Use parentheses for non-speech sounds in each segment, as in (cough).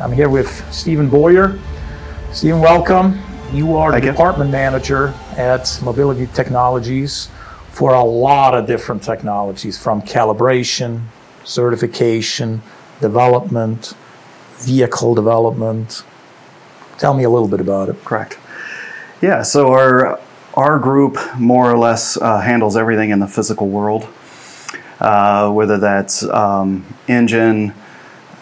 I'm here with Stephen Bowyer. Stephen, welcome. You are Thank the you. department manager at Mobility Technologies for a lot of different technologies from calibration, certification, development, vehicle development. Tell me a little bit about it. Correct. Yeah, so our our group more or less uh, handles everything in the physical world, uh, whether that's um, engine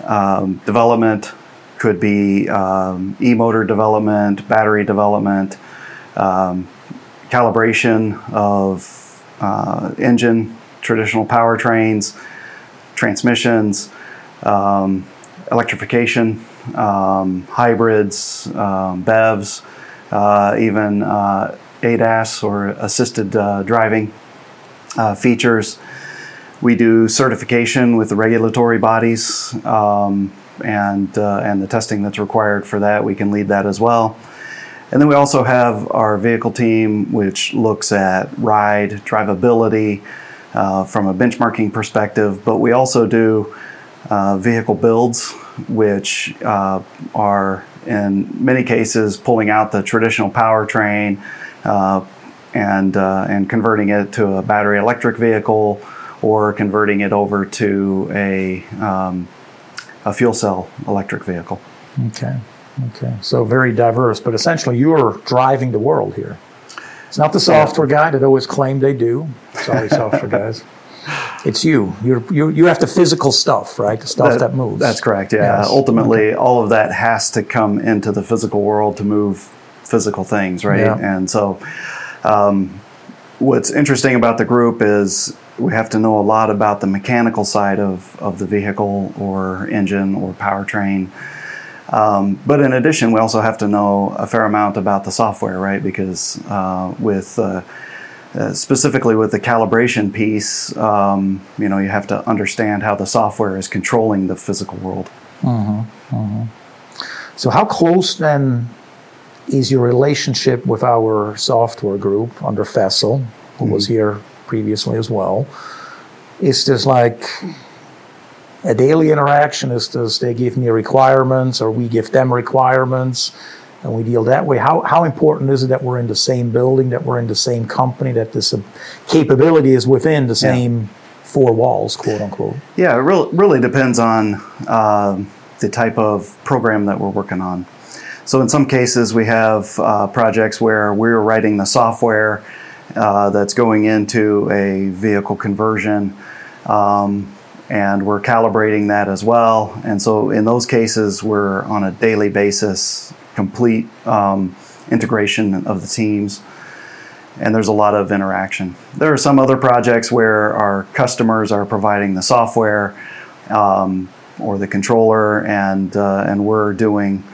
um, development, could be um, e-motor development, battery development, um, calibration of uh, engine, traditional powertrains, transmissions, um, electrification, um, hybrids, um, BEVs, uh, even uh, ADAS or assisted uh, driving uh, features. We do certification with the regulatory bodies um, and, uh, and the testing that's required for that. We can lead that as well. And then we also have our vehicle team, which looks at ride, drivability uh, from a benchmarking perspective, but we also do uh, vehicle builds, which uh, are in many cases pulling out the traditional powertrain uh, and, uh, and converting it to a battery electric vehicle or converting it over to a, um, a fuel cell electric vehicle. Okay. Okay. So very diverse, but essentially you're driving the world here. It's not the software guy that always claimed they do. Sorry, (laughs) software guys. It's you. You're, you. You have the physical stuff, right? The stuff that, moves. That's correct. Yeah. Yes. Ultimately, all of that has to come into the physical world to move physical things, right? Yeah. And so, um, what's interesting about the group is we have to know a lot about the mechanical side of, of the vehicle or engine or powertrain. Um, but in addition, we also have to know a fair amount about the software, right? Because uh, with uh, uh, specifically with the calibration piece, um, you know, you have to understand how the software is controlling the physical world. Mm-hmm. So how close then is your relationship with our software group under Fessel, who was here previously as well? Is this like a daily interaction? Is this they give me requirements or we give them requirements and we deal that way? How, how important is it that we're in the same building, that we're in the same company, that this uh, capability is within the same four walls, quote unquote? Yeah, it really, really depends on um the type of program that we're working on. So, in some cases, we have uh, projects where we're writing the software uh, that's going into a vehicle conversion, um, and we're calibrating that as well. And so, in those cases, we're on a daily basis, complete um, integration of the teams and there's a lot of interaction. There are some other projects where our customers are providing the software um, or the controller, and uh, and we're doing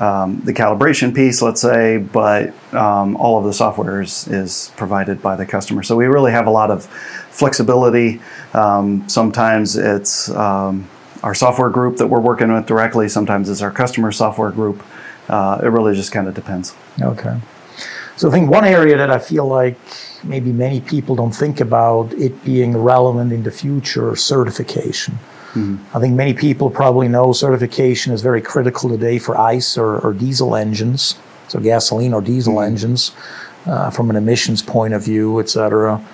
um, the calibration piece, let's say, but um, all of the software is, is provided by the customer. So we really have a lot of flexibility. Um, sometimes it's um, our software group that we're working with directly. Sometimes it's our customer software group. Uh, it really just kind of depends. Okay. So I think one area that I feel like maybe many people don't think about it being relevant in the future certification. I think many people probably know certification is very critical today for ICE or, or diesel engines, so gasoline or diesel engines, uh, from an emissions point of view, et cetera.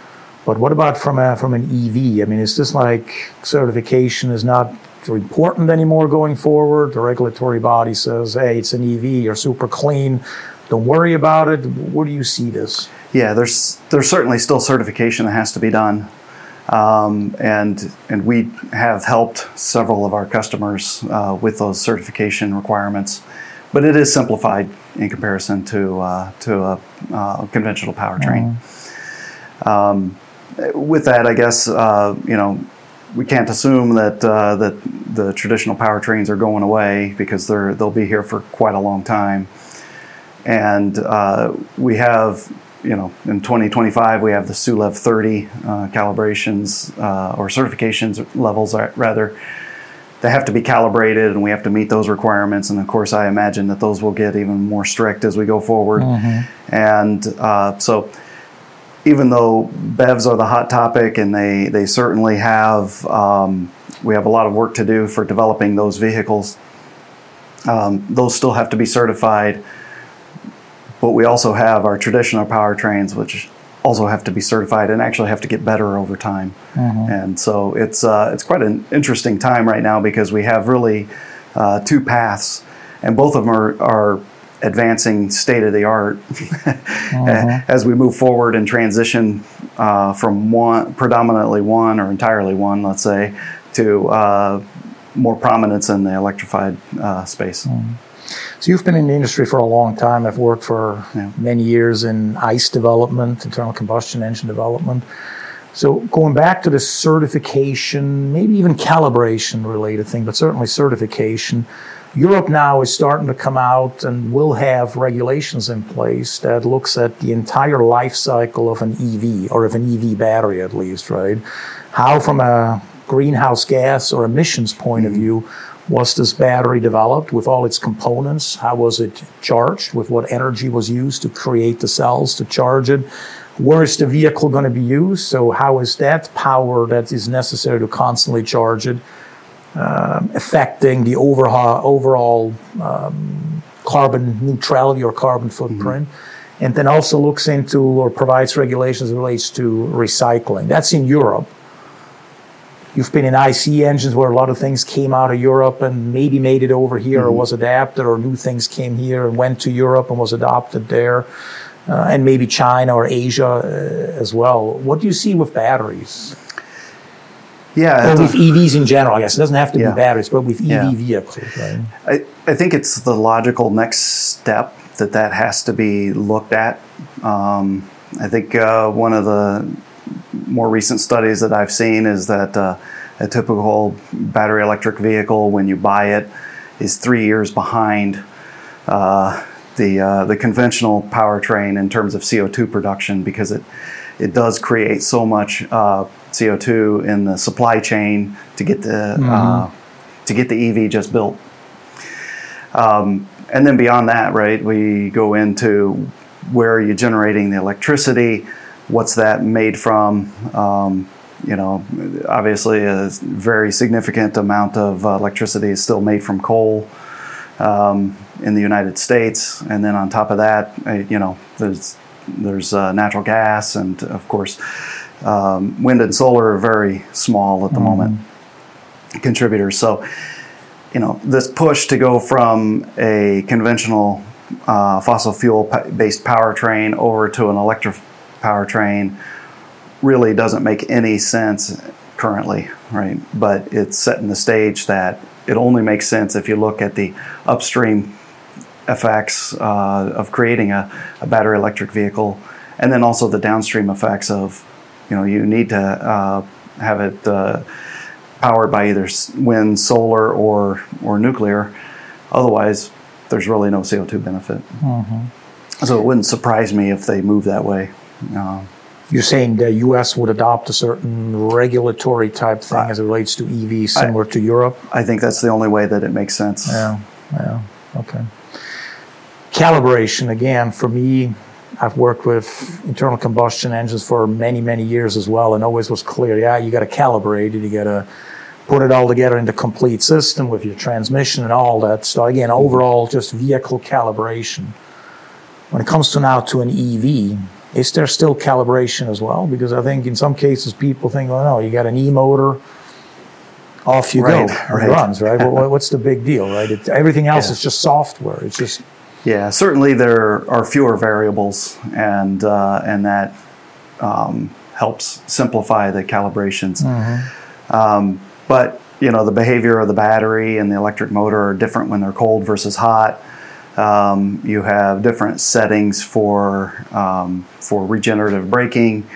But what about from a, from an EV? I mean, is this like certification is not important anymore going forward? The regulatory body says, hey, it's an EV, you're super clean, don't worry about it. Where do you see this? Yeah, there's there's certainly still certification that has to be done, um, and and we have helped several of our customers uh, with those certification requirements, but it is simplified in comparison to uh, to a uh, conventional powertrain. Um, with that, I guess uh, you know we can't assume that uh, that the traditional powertrains are going away because they're they'll be here for quite a long time. And uh, we have you know in 2025 we have the SULEV 30 uh, calibrations uh, or certifications levels uh, rather. They have to be calibrated and we have to meet those requirements. And of course i imagine that those will get even more strict as we go forward. And uh, so even though bevs are the hot topic and they, they certainly have um, we have a lot of work to do for developing those vehicles Um, those still have to be certified, but we also have our traditional powertrains, which also have to be certified and actually have to get better over time. Mm-hmm. And so it's uh, it's quite an interesting time right now because we have really uh, two paths, and both of them are, are advancing state of the art mm-hmm. (laughs) as we move forward and transition uh, from one predominantly one or entirely one, let's say, to uh, more prominence in the electrified uh, space. Mm-hmm. So you've been in the industry for a long time. I've worked for yeah. many years in ICE development, internal combustion engine development. So going back to the certification, maybe even calibration related thing, but certainly certification. Europe now is starting to come out and will have regulations in place that looks at the entire life cycle of an EV or of an EV battery at least, right? How from a greenhouse gas or emissions point mm-hmm. of view was this battery developed with all its components? How was it charged? With what energy was used to create the cells to charge it? Where is the vehicle going to be used? So how is that power that is necessary to constantly charge it? um, affecting the overall, overall um, carbon neutrality or carbon footprint. Mm-hmm. And then also looks into or provides regulations relates to recycling. That's in Europe. You've been in IC engines where a lot of things came out of Europe and maybe made it over here mm-hmm. or was adapted, or new things came here and went to Europe and was adopted there, uh, and maybe China or Asia uh, as well. What do you see with batteries? Yeah. Or with EVs in general, I guess. It doesn't have to yeah. be batteries, but with EV yeah. vehicles, right? I, I think it's the logical next step that that has to be looked at. Um, I think uh, one of the more recent studies that I've seen is that uh, a typical battery electric vehicle, when you buy it, is three years behind uh, the uh, the conventional powertrain in terms of CO2 production because it it does create so much uh, CO2 in the supply chain to get the mm-hmm. uh, to get the EV just built. Um, and then beyond that, right, we go into where are you generating the electricity? What's that made from? Um, you know, obviously, a very significant amount of uh, electricity is still made from coal um, in the United States, and then on top of that, uh, you know, there's there's uh, natural gas, and of course, um, wind and solar are very small at the mm-hmm. moment contributors. So, you know, this push to go from a conventional uh, fossil fuel based powertrain over to an electric powertrain really doesn't make any sense currently, right? But it's setting the stage that it only makes sense if you look at the upstream effects uh, of creating a, a, battery electric vehicle, and then also the downstream effects of, you know, you need to uh, have it uh, powered by either wind, solar, or or nuclear. Otherwise, there's really no CO2 benefit. Mm-hmm. So it wouldn't surprise me if they move that way. Um, You're saying the U.S. would adopt a certain regulatory type thing as it relates to EV, similar I, to Europe. I think that's the only way that it makes sense. Yeah. Yeah. Okay calibration again for me i've worked with internal combustion engines for many many years as well and always was clear yeah you got to calibrate it you got to put it all together into complete system with your transmission and all that so again overall just vehicle calibration when it comes to now to an ev is there still calibration as well because i think in some cases people think oh no you got an e-motor off you right, go right. it runs right well, what's the big deal right it, everything else yeah. is just software it's just yeah, certainly there are fewer variables, and uh, and that um, helps simplify the calibrations. Mm-hmm. Um, but you know, the behavior of the battery and the electric motor are different when they're cold versus hot. Um, you have different settings for um, for regenerative braking.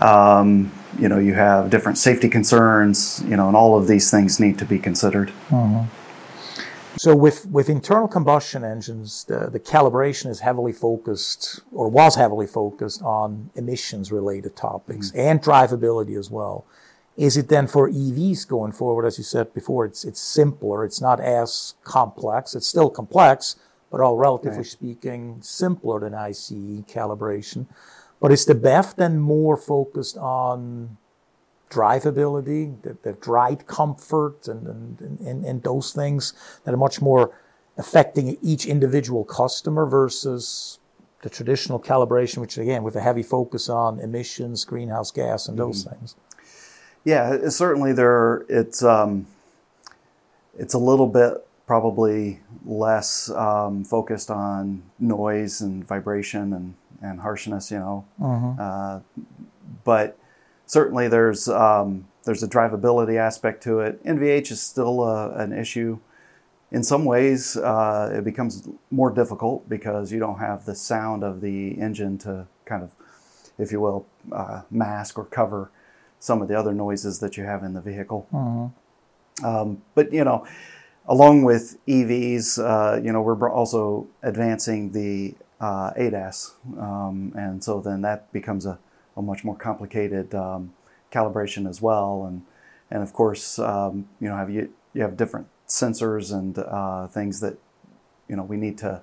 Um, you know, you have different safety concerns. You know, and all of these things need to be considered. Mm-hmm. So with, with internal combustion engines, the, the calibration is heavily focused or was heavily focused on emissions related topics mm-hmm. and drivability as well. Is it then for EVs going forward, as you said before, it's, it's simpler. It's not as complex. It's still complex, but all relatively right. speaking, simpler than ICE calibration. But is the BEV then more focused on drivability, the, the ride comfort, and, and, and, and those things that are much more affecting each individual customer versus the traditional calibration, which again, with a heavy focus on emissions, greenhouse gas, and those mm-hmm. things. Yeah, certainly there. It's um, it's a little bit probably less um, focused on noise and vibration and, and harshness, you know. Mm-hmm. Uh, but certainly there's um, there's a drivability aspect to it. NVH is still a, an issue. In some ways, uh, it becomes more difficult because you don't have the sound of the engine to kind of, if you will, uh, mask or cover some of the other noises that you have in the vehicle. Mm-hmm. Um, but you know, along with EVs, uh, you know, we're also advancing the uh, ADAS, um, and so then that becomes a, a much more complicated um, calibration as well. And and of course, um, you know, have you you have different sensors and uh, things that you know we need to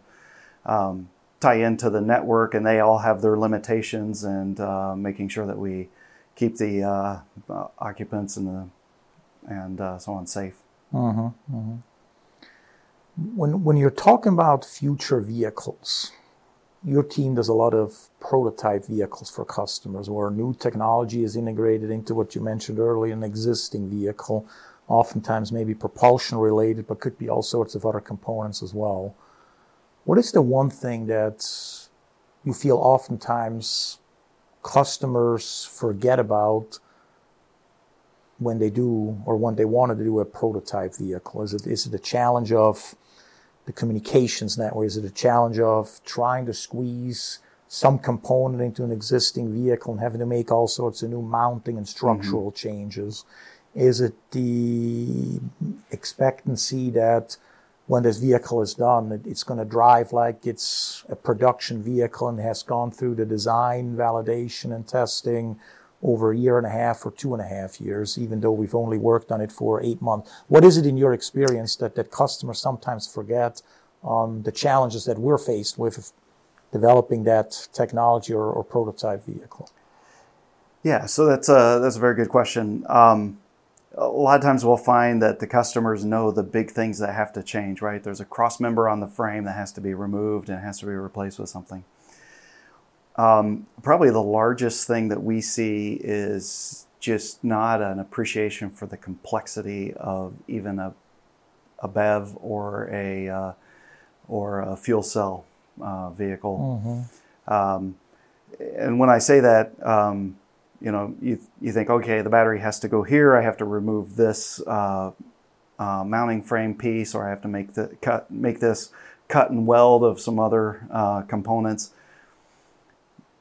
um, tie into the network, and they all have their limitations, and uh, making sure that we keep the uh, occupants and the and uh, so on safe. Mm-hmm, mm-hmm. When when you're talking about future vehicles, your team does a lot of prototype vehicles for customers where new technology is integrated into what you mentioned earlier, an existing vehicle, oftentimes maybe propulsion related, but could be all sorts of other components as well. What is the one thing that you feel oftentimes customers forget about when they do or when they wanted to do a prototype vehicle? Is it, is it a challenge of the communications network? Is it a challenge of trying to squeeze some component into an existing vehicle and having to make all sorts of new mounting and structural mm-hmm. changes? Is it the expectancy that when this vehicle is done, it's going to drive like it's a production vehicle and has gone through the design, validation, and testing over a year and a half or two and a half years, even though we've only worked on it for eight months. What is it in your experience that, that customers sometimes forget on the challenges that we're faced with developing that technology or, or prototype vehicle? Yeah, so that's a, that's a very good question. Um, a lot of times we'll find that the customers know the big things that have to change, right? There's a cross member on the frame that has to be removed and has to be replaced with something. Um, probably the largest thing that we see is just not an appreciation for the complexity of even a, a BEV or a uh, or a fuel cell uh, vehicle. Mm-hmm. Um, and when I say that, um, you know, you, you think, okay, the battery has to go here. I have to remove this uh, uh mounting frame piece, or I have to make the cut, make this cut and weld of some other uh, components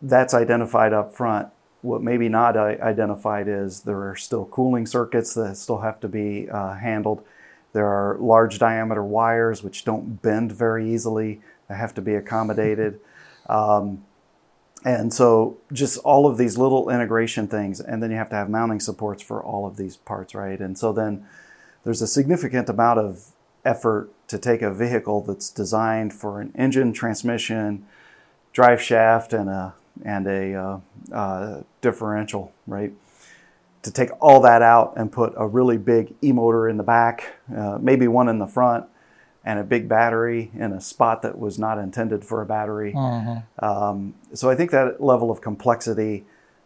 that's identified up front. What maybe not identified is there are still cooling circuits that still have to be uh, handled. There are large diameter wires which don't bend very easily that have to be accommodated. (laughs) Um, and so just all of these little integration things, and then you have to have mounting supports for all of these parts, right? And so then there's a significant amount of effort to take a vehicle that's designed for an engine, transmission, drive shaft, and a and a uh, uh, differential, right? To take all that out and put a really big e-motor in the back, uh, maybe one in the front, and a big battery in a spot that was not intended for a battery. Mm-hmm. Um, so I think that level of complexity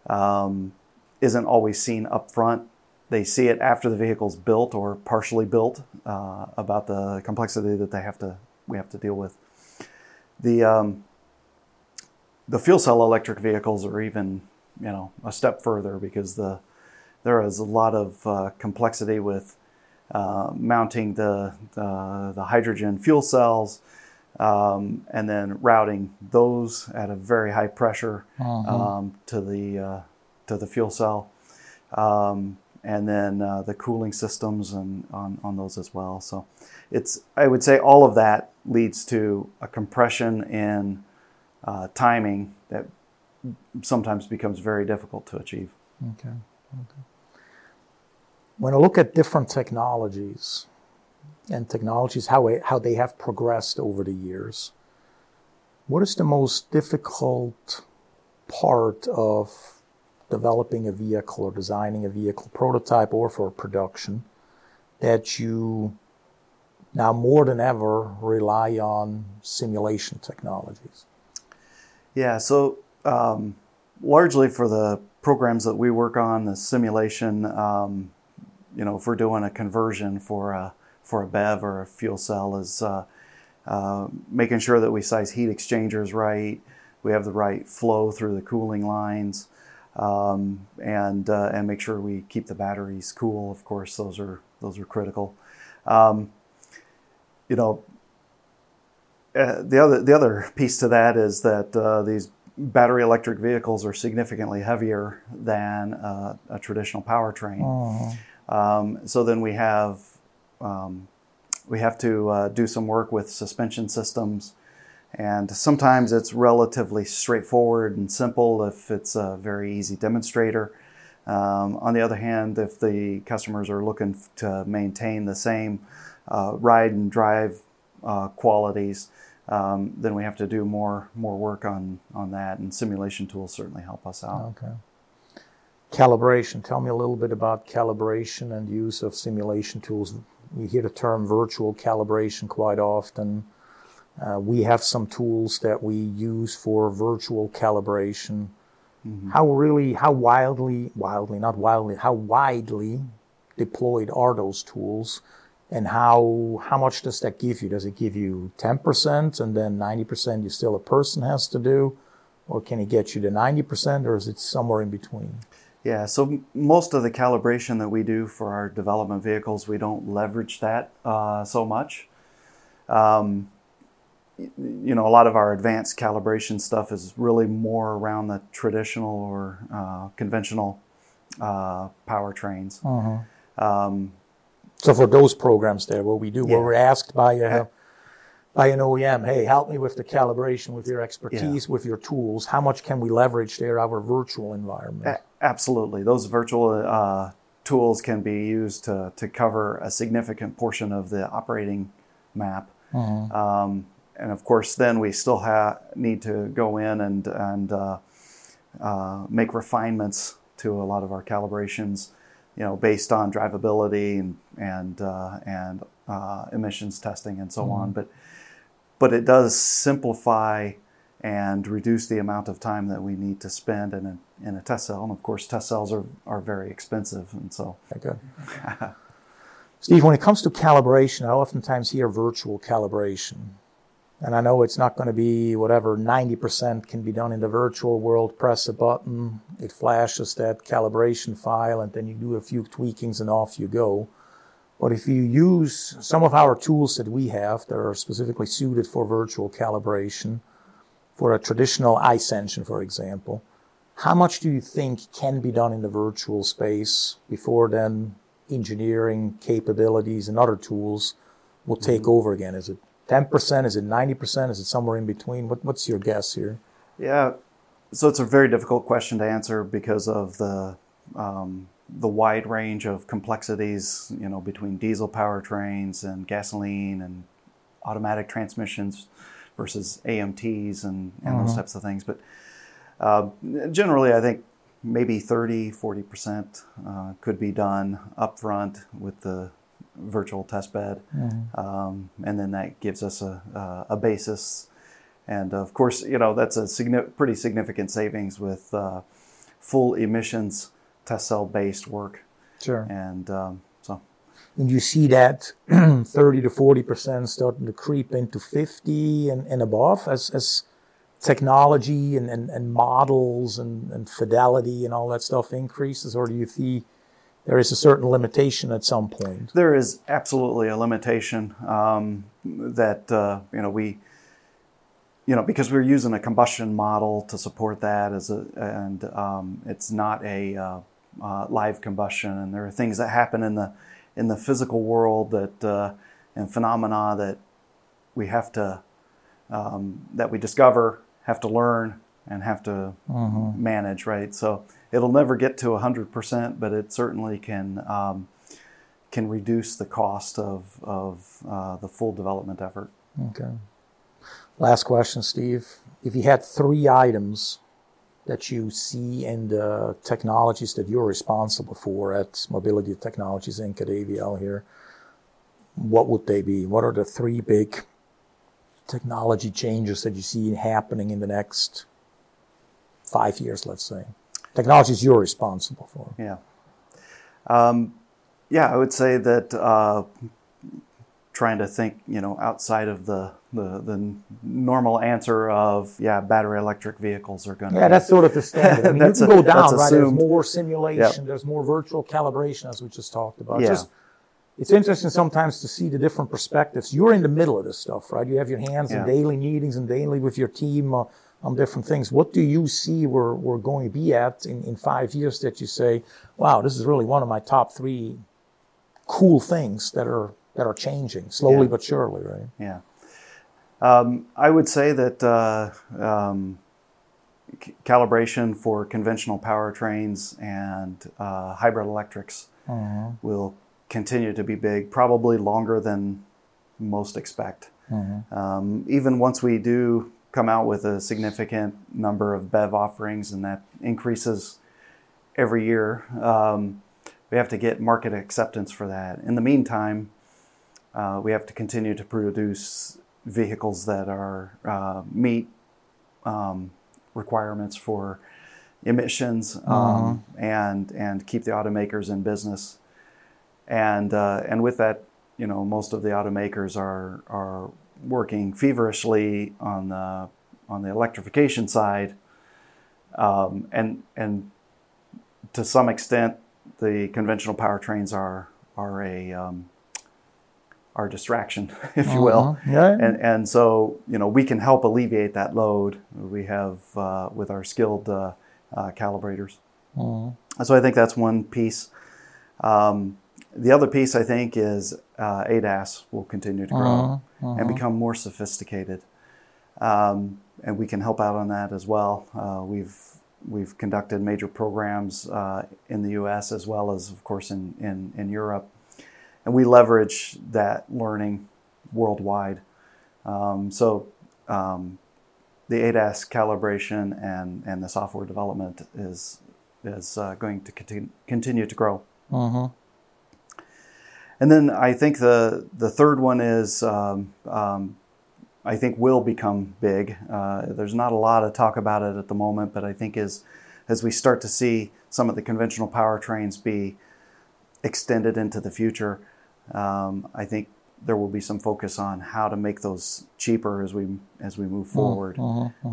um, isn't always seen up front. They see it after the vehicle's built or partially built uh, about the complexity that they have to we have to deal with. The um, the fuel cell electric vehicles are even you know a step further because the there is a lot of uh, complexity with uh, mounting the, the, the hydrogen fuel cells um, and then routing those at a very high pressure uh-huh. um, to the uh, to the fuel cell um, and then uh, the cooling systems and on, on those as well so it's I would say all of that leads to a compression in uh, timing that sometimes becomes very difficult to achieve. Okay. okay. When I look at different technologies and technologies, how, it, how they have progressed over the years, what is the most difficult part of developing a vehicle or designing a vehicle prototype or for production that you now more than ever rely on simulation technologies? Yeah, so um, largely for the programs that we work on, the simulation, um, you know, if we're doing a conversion for a, for a BEV or a fuel cell, is uh, uh, making sure that we size heat exchangers right, we have the right flow through the cooling lines, um, and uh, and make sure we keep the batteries cool. Of course, those are those are critical. Um, you know, uh, the other the other piece to that is that uh, these battery electric vehicles are significantly heavier than uh, a traditional powertrain. Oh. Um, so then we have um, we have to uh, do some work with suspension systems, and sometimes it's relatively straightforward and simple if it's a very easy demonstrator. Um, on the other hand, if the customers are looking to maintain the same uh, ride and drive uh, qualities, um, then we have to do more more work on on that. And simulation tools certainly help us out. Okay. Calibration. Tell me a little bit about calibration and use of simulation tools. We hear the term virtual calibration quite often. Uh, we have some tools that we use for virtual calibration. Mm-hmm. How really, how wildly, wildly, not wildly, how widely deployed are those tools? And how how much does that give you? Does it give you 10% and then 90% you still a person has to do, or can it get you to 90%, or is it somewhere in between? Yeah, so most of the calibration that we do for our development vehicles, we don't leverage that uh, so much. Um, you know, a lot of our advanced calibration stuff is really more around the traditional or uh, conventional uh, powertrains. Uh-huh. Um, so for those programs there, what we do, yeah. where we're asked by a, by an OEM, hey, help me with the calibration, with your expertise, yeah. with your tools. How much can we leverage there our virtual environment? A- absolutely, those virtual uh, tools can be used to to cover a significant portion of the operating map. Mm-hmm. Um, and of course, then we still have need to go in and and uh, uh, make refinements to a lot of our calibrations you know, based on drivability and and uh, and uh, emissions testing and so mm-hmm. on. But but it does simplify and reduce the amount of time that we need to spend in a in a test cell. And of course, test cells are are very expensive, and so. Good. (laughs) Steve, when it comes to calibration, I oftentimes hear virtual calibration. And I know it's not going to be whatever 90% can be done in the virtual world. Press a button, it flashes that calibration file, and then you do a few tweakings and off you go. But if you use some of our tools that we have that are specifically suited for virtual calibration, for a traditional ice engine, for example, how much do you think can be done in the virtual space before then engineering capabilities and other tools will take mm-hmm. over again? Is it 10%? Is it 90%? Is it somewhere in between? What, what's your guess here? Yeah, so it's a very difficult question to answer because of the um, the wide range of complexities, you know, between diesel powertrains and gasoline and automatic transmissions versus AMTs and, and those mm-hmm. types of things. But uh, generally, I think maybe 30, 40% uh, could be done upfront with the virtual test bed, mm-hmm. um, and then that gives us a, a, basis. And of course, you know that's a signi- pretty significant savings with uh, full emissions test cell based work. Sure. And um, so. And you see that (clears throat) 30 to 40 percent starting to creep into 50 and, and above as, as technology and, and, and models and, and fidelity and all that stuff increases, or do you see there is a certain limitation at some point. There is absolutely a limitation um, that uh, you know we you know because we're using a combustion model to support that as a and um, it's not a uh, uh, live combustion and there are things that happen in the in the physical world that uh, and phenomena that we have to um, that we discover have to learn and have to mm-hmm. manage right so it'll never get to 100%, but it certainly can um, can reduce the cost of, of uh, the full development effort. Okay. Last question, Steve. If you had three items that you see in the technologies that you're responsible for at Mobility Technologies Inc. at AVL here, what would they be? What are the three big technology changes that you see happening in the next five years, let's say? Technologies you're responsible for. Yeah. Um, yeah, I would say that uh, trying to think, you know, outside of the, the, the normal answer of, yeah, battery electric vehicles are going to. Yeah, that's sort of the standard. I mean, you can go down, right? Assumed. There's more simulation, yep. there's more virtual calibration, as we just talked about. Yeah. Just, it's interesting sometimes to see the different perspectives. You're in the middle of this stuff, right? You have your hands Yeah. in daily meetings and daily with your team uh, on different things. What do you see we're, we're going to be at in, in five years that you say, wow, this is really one of my top three cool things that are that are changing slowly Yeah. but surely, right? Yeah. Um, I would say that uh, um, c- calibration for conventional powertrains and uh, hybrid electrics will continue to be big, probably longer than most expect. Um, even once we do come out with a significant number of BEV offerings, and that increases every year, um, we have to get market acceptance for that. In the meantime, uh, we have to continue to produce vehicles that are uh, meet um, requirements for emissions um, and and keep the automakers in business. And uh, and with that, you know, most of the automakers are are working feverishly on the on the electrification side, um, and and to some extent, the conventional powertrains are are a um, are a distraction, (laughs) if you will. Yeah. And and so you know we can help alleviate that load. We have uh, with our skilled uh, uh, calibrators. So I think that's one piece. Um, the other piece I think is uh, ADAS will continue to grow and become more sophisticated, um, and we can help out on that as well. Uh, we've we've conducted major programs uh, in the U.S. as well as, of course, in in, in Europe, and we leverage that learning worldwide. Um, so um, the ADAS calibration and, and the software development is is uh, going to continue, continue to grow. And then I think the the third one is um, um, I think will become big. Uh, there's not a lot of talk about it at the moment, but I think as as we start to see some of the conventional powertrains be extended into the future, um, I think there will be some focus on how to make those cheaper as we as we move forward,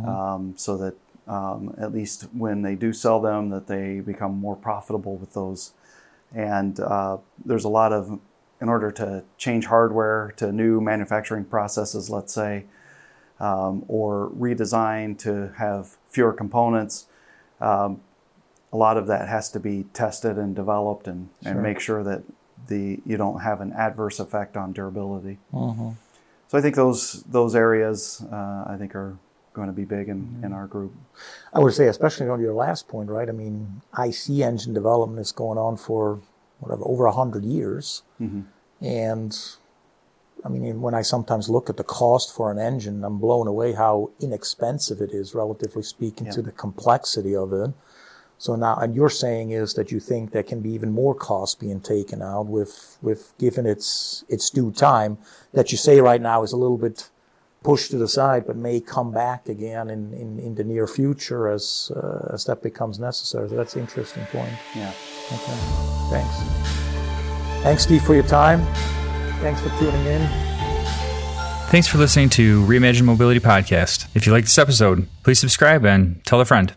um, so that um, at least when they do sell them, that they become more profitable with those. And uh, there's a lot of in order to change hardware to new manufacturing processes, let's say, um, or redesign to have fewer components. Um, a lot of that has to be tested and developed, and, and make sure that the you don't have an adverse effect on durability. So I think those those areas uh, I think are going to be big in, in our group. I would say, especially on your last point, right? I mean, IC engine development is going on for whatever over a hundred years, mm-hmm. and I mean, when I sometimes look at the cost for an engine, I'm blown away how inexpensive it is, relatively speaking, to the complexity of it. So now, and you're saying is that you think there can be even more cost being taken out with, with given its its due time. That you say right now is a little bit pushed to the side, but may come back again in, in, in the near future as uh, as that becomes necessary. So that's an interesting point. Yeah. Okay. Thanks. Thanks, Steve, for your time. Thanks for tuning in. Thanks for listening to Reimagine Mobility Podcast. If you like this episode, please subscribe and tell a friend.